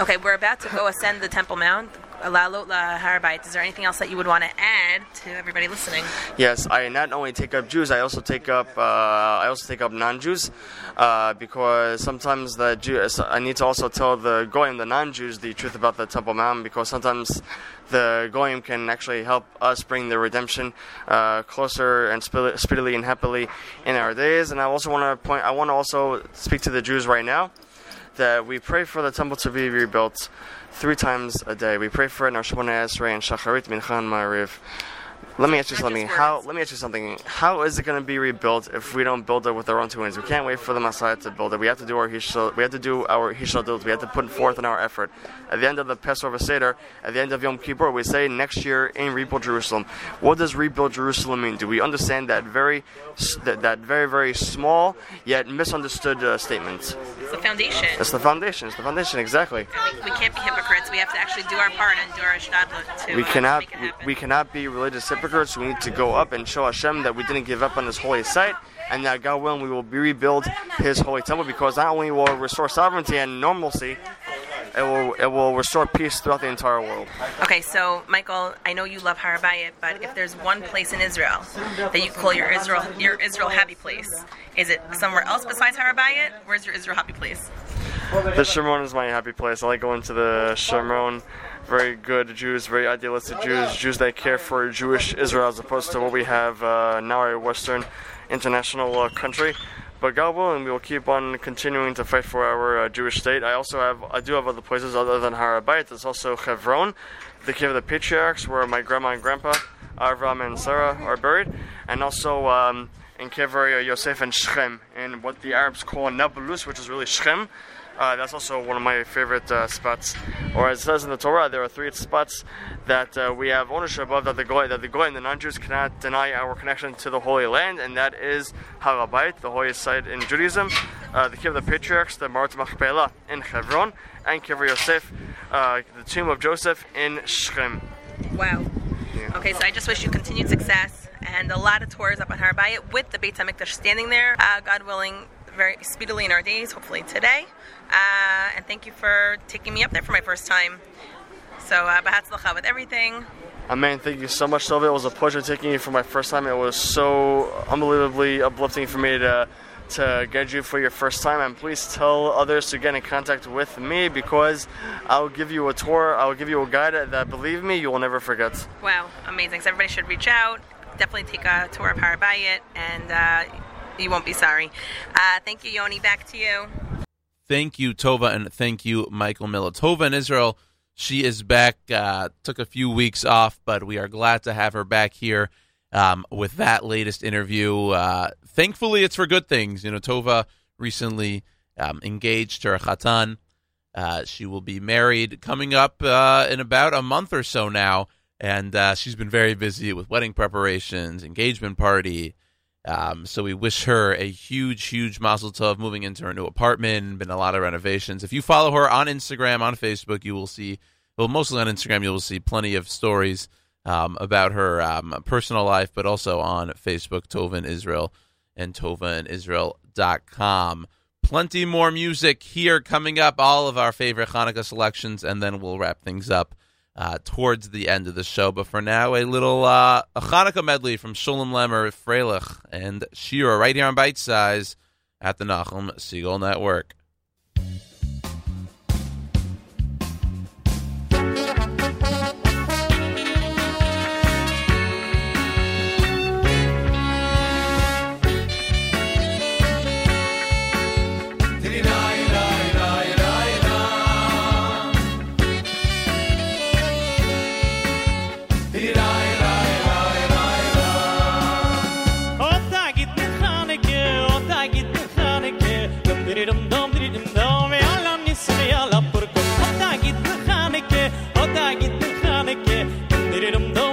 Okay, we're about to go ascend the Temple Mount. Lalot la Har Is there anything else that you would want to add to everybody listening? Yes, I not only take up Jews, I also take up uh, I also take up non-Jews uh, because sometimes the Jew, I need to also tell the goyim, the non-Jews, the truth about the Temple Mount because sometimes the goyim can actually help us bring the redemption uh, closer and spe- speedily and happily in our days. And I also want to point, I want to also speak to the Jews right now that we pray for the temple to be rebuilt three times a day. We pray for it in our Shemona Esrei and Shacharit Mincha and Ma'ariv. Let me ask you something. How? Let me ask you something. How is it going to be rebuilt if we don't build it with our own two hands? We can't wait for the Messiah to build it. We have to do our hishal. We have to do our hishtadlut. We have to put forth in our effort. At the end of the Passover Seder, at the end of Yom Kippur, we say next year in rebuild Jerusalem. What does rebuild Jerusalem mean? Do we understand that very, that, that very very small yet misunderstood uh, statement? It's the foundation. It's the foundation. It's the foundation. Exactly. We can't be hypocrites. We have to actually do our part and do our shtadlut to we cannot we, we cannot be religious hypocrites. We need to go up and show Hashem that we didn't give up on His holy site, and that God willing we will be rebuild His holy temple because not only will restore sovereignty and normalcy, it will it will restore peace throughout the entire world. Okay, so Michael, I know you love Har Bayit, but if there's one place in Israel that you call your Israel your Israel happy place, is it somewhere else besides Har Bayit? Where's your Israel happy place? The Shomron is my happy place. I like going to the Shomron. Very good Jews, very idealistic Jews, Jews that care for Jewish Israel as opposed to what we have uh, now, a Western international uh, country. But God willing, we will keep on continuing to fight for our uh, Jewish state. I also have, I do have other places other than Har Bayit. There's also Hebron, the cave of the patriarchs, where my grandma and grandpa, Avram and Sarah, are buried, and also um, in Kever Yosef and Shechem, in what the Arabs call Nablus, which is really Shechem. Uh, that's also one of my favorite uh, spots. Or as it says in the Torah, there are three spots that uh, we have ownership of that the Goy, that the Goy and the non-Jews cannot deny our connection to the Holy Land, and that is Har HaBayit, the holiest site in Judaism, uh, the Cave of the Patriarchs, the Marat Machpelah in Hebron, and Kever Yosef, uh, the tomb of Joseph in Shechem. Wow. Okay, so I just wish you continued success and a lot of tours up on Har Bayit with the Beit HaMikdash standing there, uh, God willing, very speedily in our days, hopefully today. Uh, and thank you for taking me up there for my first time. So, uh, Bahatzlacha with everything. Amen. Thank you so much, Sylvia. It was a pleasure taking you for my first time. It was so unbelievably uplifting for me to to get you for your first time. And please tell others to get in contact with me because I'll give you a tour. I'll give you a guide that, believe me, you will never forget. Wow, amazing. So everybody should reach out. Definitely take a tour of Har Bayit, and uh, you won't be sorry. Uh, thank you, Yoni. Back to you. Thank you, Tova, and thank you, Michael Miller. Tova in Israel, she is back. Uh, took a few weeks off, but we are glad to have her back here um, with that latest interview. Uh, thankfully, it's for good things. You know, Tova recently um, engaged her chatan. Uh, she will be married coming up uh, in about a month or so now, and uh, she's been very busy with wedding preparations, engagement party. Um, so we wish her a huge, huge mazel tov moving into her new apartment. Been a lot of renovations. If you follow her on Instagram, on Facebook, you will see. Well, mostly on Instagram, you will see plenty of stories um, about her um, personal life, but also on Facebook, Tova in Israel and TovaInIsrael.com. Plenty more music here coming up. All of our favorite Hanukkah selections, and then we'll wrap things up uh, towards the end of the show. But for now, a little uh, a Hanukkah medley from Shulem Lemmer, Freilich, and Shira right here on Bite Size at the Nachum Segal Network. நிரிடம்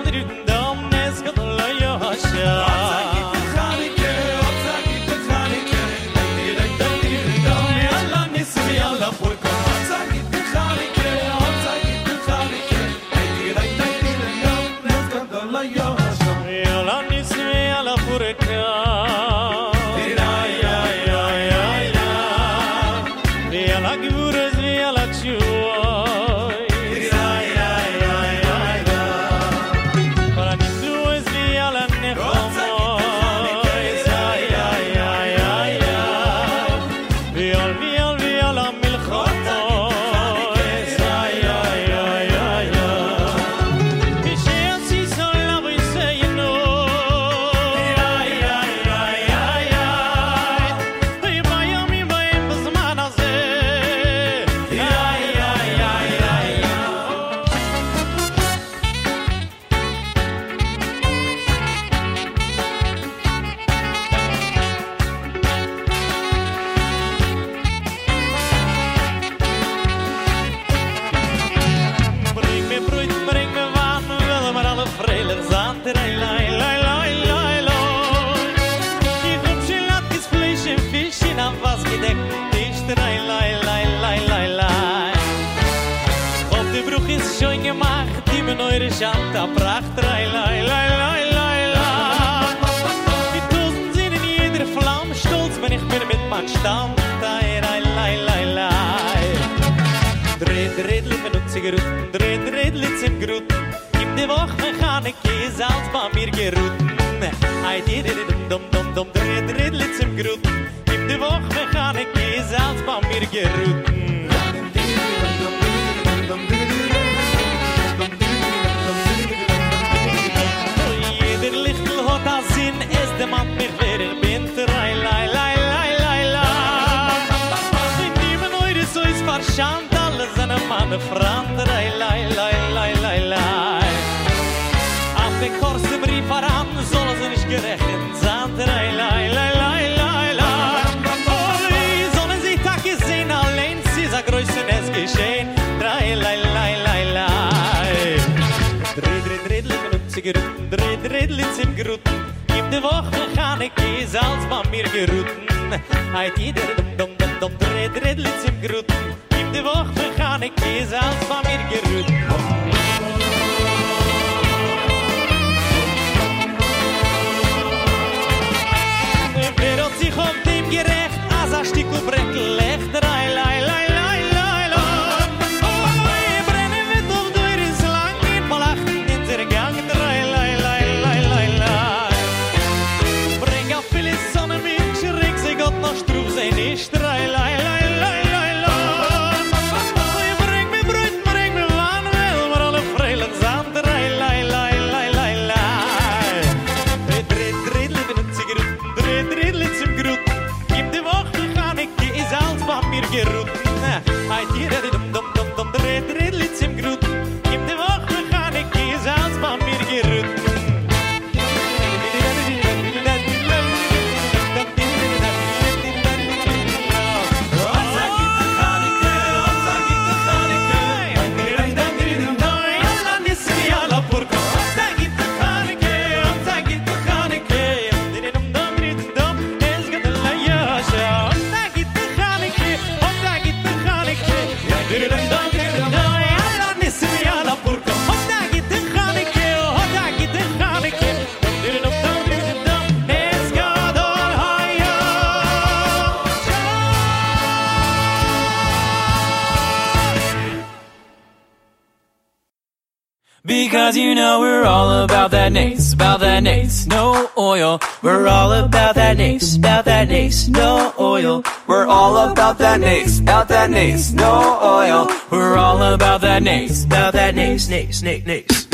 about that nace, about that nace, no oil. We're all about that nace, about that nace, no oil. We're all about that nace, about that nace, no oil. We're all about that nace, about that nace, nace, nace, nace.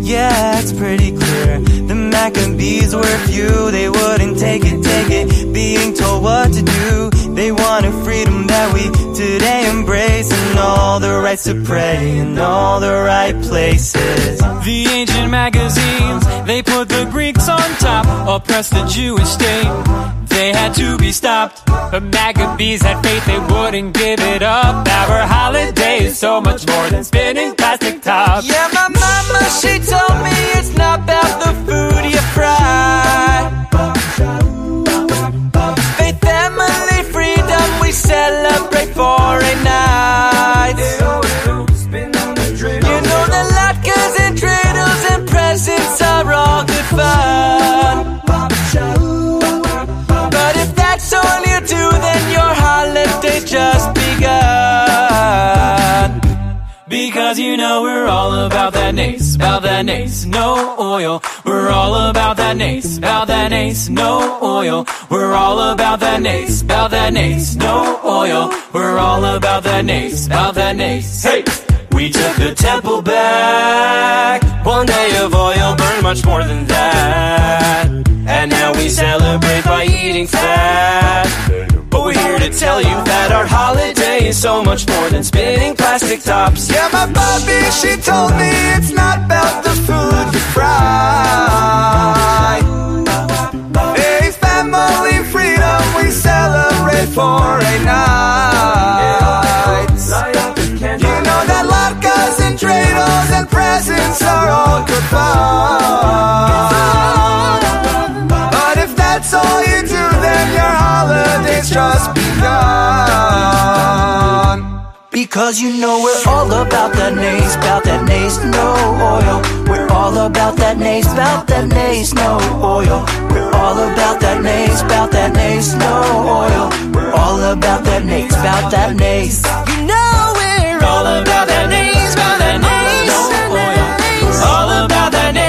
Yeah, it's pretty clear. The Maccabees were few, they wouldn't take it, take it. Being told what to do they want a freedom that we today embrace And all the rights to pray in all the right places The ancient magazines, they put the Greeks on top Oppressed the Jewish state they had to be stopped. But Maccabees had faith they wouldn't give it up. Our holiday is so much more than spinning plastic tops. Yeah, my mama, she told me it's not about the food you fry. Because you know we're all about that nace, about that nace, no oil. We're all about that nace, about that nace, no oil. We're all about that nace, about that nace, no oil. We're all about that nace, about that nace. Hey! We took the temple back. One day of oil burned much more than that. And now we celebrate by eating fat. But we're here to tell you that our holiday is so much more than spinning plastic tops. Yeah, my Bobby, she told me it's not about the food you fry. Hey, family freedom, we celebrate for a night. You know that latkes and dreidels and presents are all good fun. But if that's all you do, then your holiday's just begun. Because you know we're all about that nace, about that nays, no oil. We're all about that nace, about that nays, no oil. We're all about that nace, about that nays, no oil. We're all about that nace, about that nays. You know we're all about that nace, about that nace, no oil. All about that nace,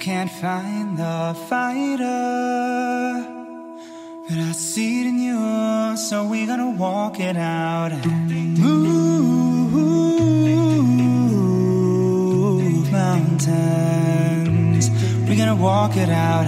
can't find the fighter. But I see it in you, so we're gonna walk it out and move mountains. We're gonna walk it out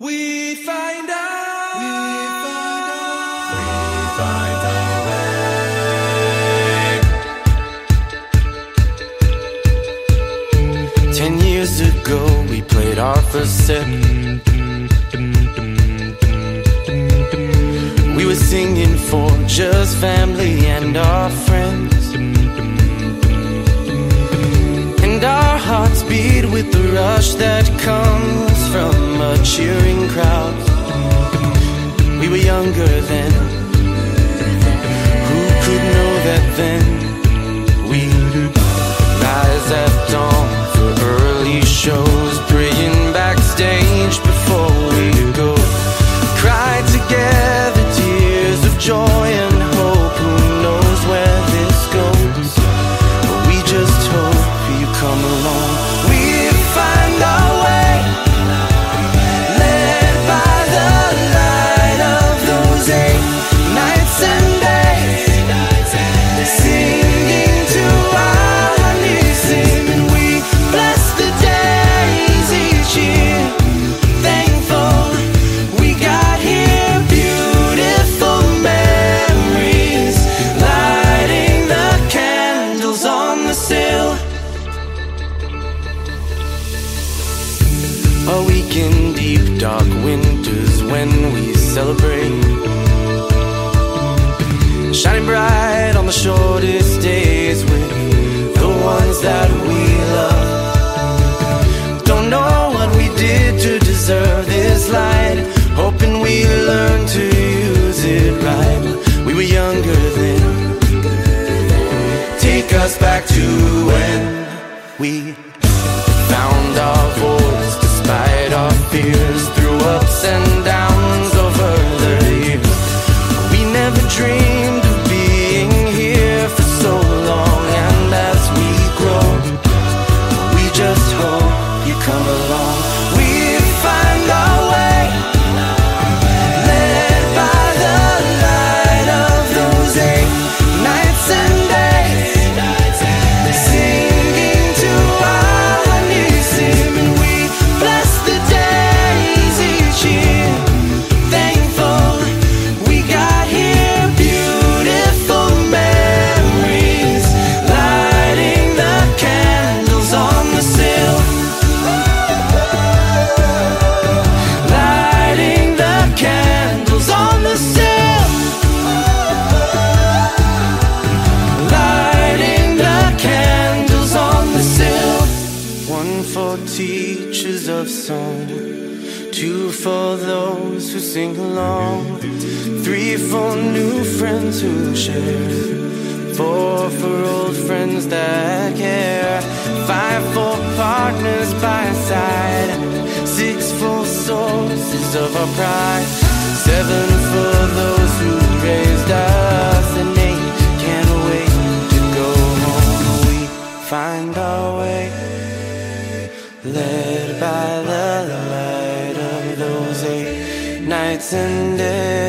We find out. We find our way. Ten years ago, we played our first set. We were singing for just family and our friends. And our hearts beat with the rush that comes from a cheering crowd. We were younger then. Who could know that then? We rise at dawn for early shows, us back to when we found our voice despite our fears through ups and who share, four for old friends that care, five for partners by side, six for sources of our pride, seven for those who raised us, and eight can't wait to go home. We find our way, led by the light of those eight nights and days,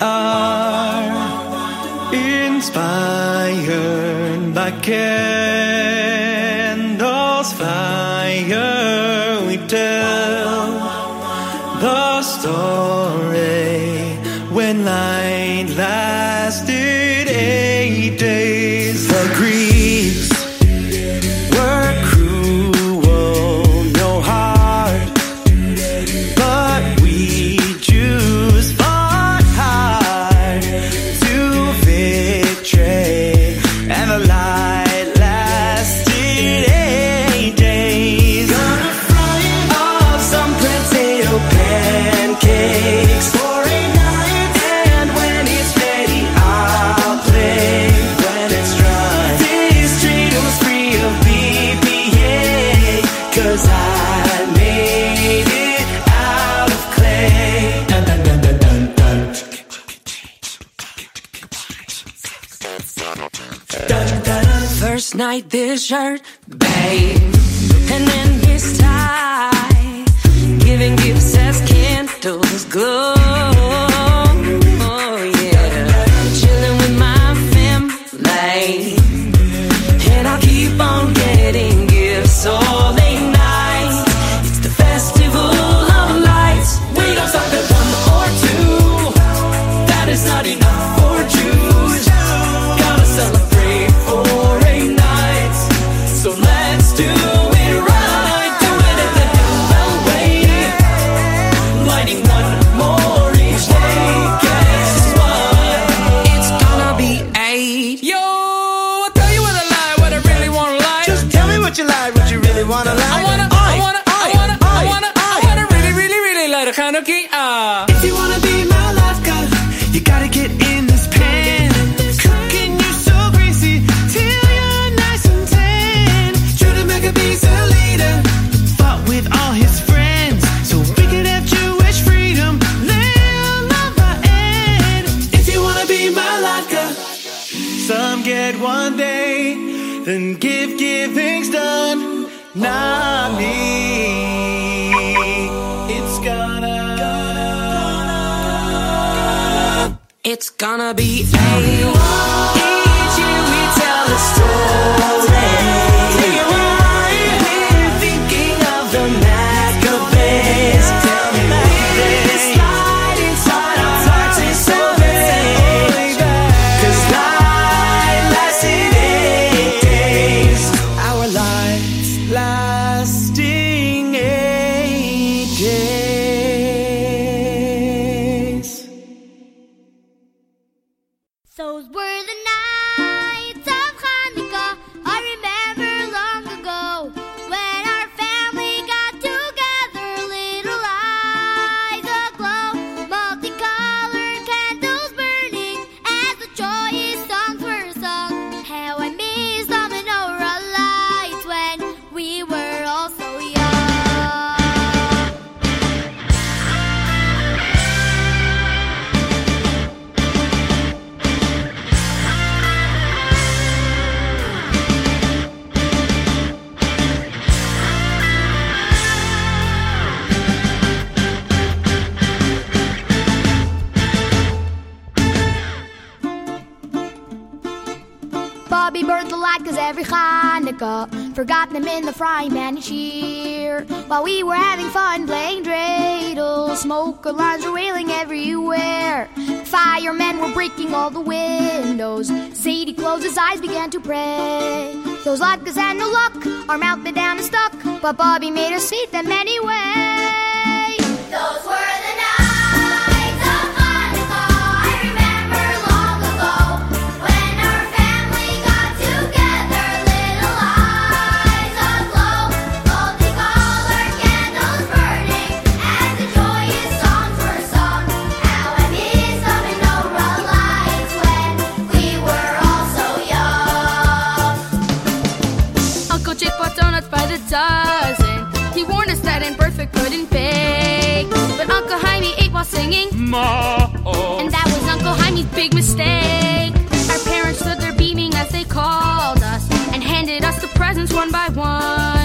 are inspired by candles shirt, every Hanukkah. Forgot them in the frying pan and shear. While we were having fun playing dreidel, smoke alarms were wailing everywhere. Firemen were breaking all the windows. Sadie closed his eyes, began to pray. Those latkes had no luck, our mouth bit down and stuck. But Bobby made us eat them anyway. couldn't bake. But Uncle Jaime ate while singing. Ma. And that was Uncle Jaime's big mistake. Our parents stood there beaming as they called us and handed us the presents one by one.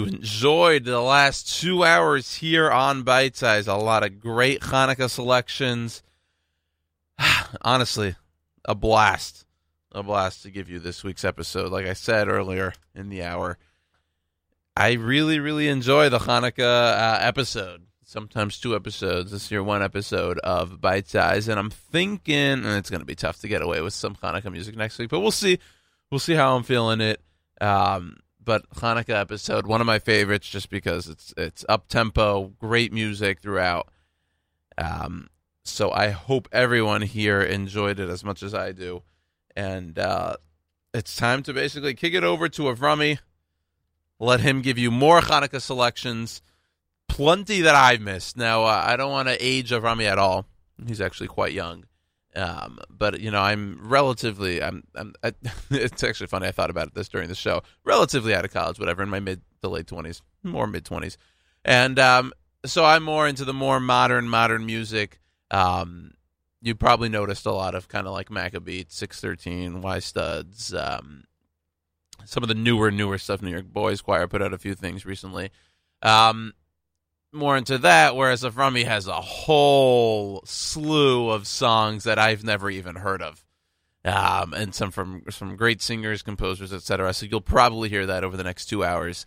you enjoyed the last two hours here on Bite Size. A lot of great Hanukkah selections. [sighs] Honestly, a blast. A blast to give you this week's episode. Like I said earlier in the hour, I really, really enjoy the Hanukkah uh, episode. Sometimes two episodes. This year, one episode of Bite Size. And I'm thinking, and it's going to be tough to get away with some Hanukkah music next week, but we'll see. We'll see how I'm feeling it. Um, but Hanukkah episode, one of my favorites, just because it's it's up tempo, great music throughout. Um, so I hope everyone here enjoyed it as much as I do, and uh, it's time to basically kick it over to Avrami. Let him give you more Hanukkah selections, plenty that I've missed. Now uh, I don't want to age Avrami at all; he's actually quite young. Um, but you know, I'm relatively. I'm. I'm I, [laughs] it's actually funny. I thought about this during the show. Relatively out of college, whatever, in my mid to late twenties, more mid twenties, and um, so I'm more into the more modern, modern music. Um, you probably noticed a lot of kind of like Maccabeat, Six Thirteen, Y Studs, um, some of the newer, newer stuff. New York Boys Choir put out a few things recently. Um, more into that, whereas Avrami has a whole slew of songs that I've never even heard of, um, and some from some great singers, composers, etc. So you'll probably hear that over the next two hours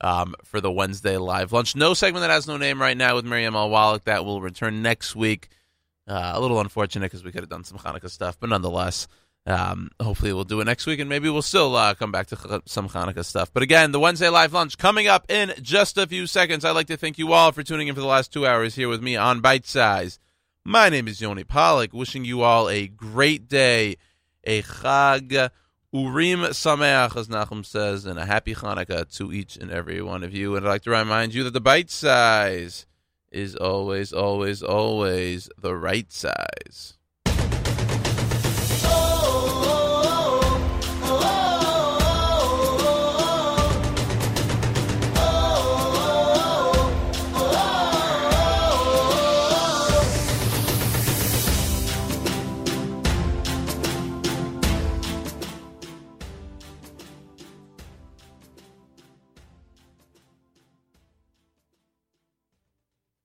um, for the Wednesday live lunch. No segment that has no name right now with Miriam Al Wallach. That will return next week. Uh, a little unfortunate because we could have done some Hanukkah stuff, but nonetheless, um, hopefully we'll do it next week, and maybe we'll still uh, come back to some Hanukkah stuff. But again, the Wednesday live lunch coming up in just a few seconds. I'd like to thank you all for tuning in for the last two hours here with me on Bite Size. My name is Yoni Pollak, wishing you all a great day, a Chag Urim Sameach, as Nachum says, and a happy Hanukkah to each and every one of you. And I'd like to remind you that the Bite Size is always, always, always the right size.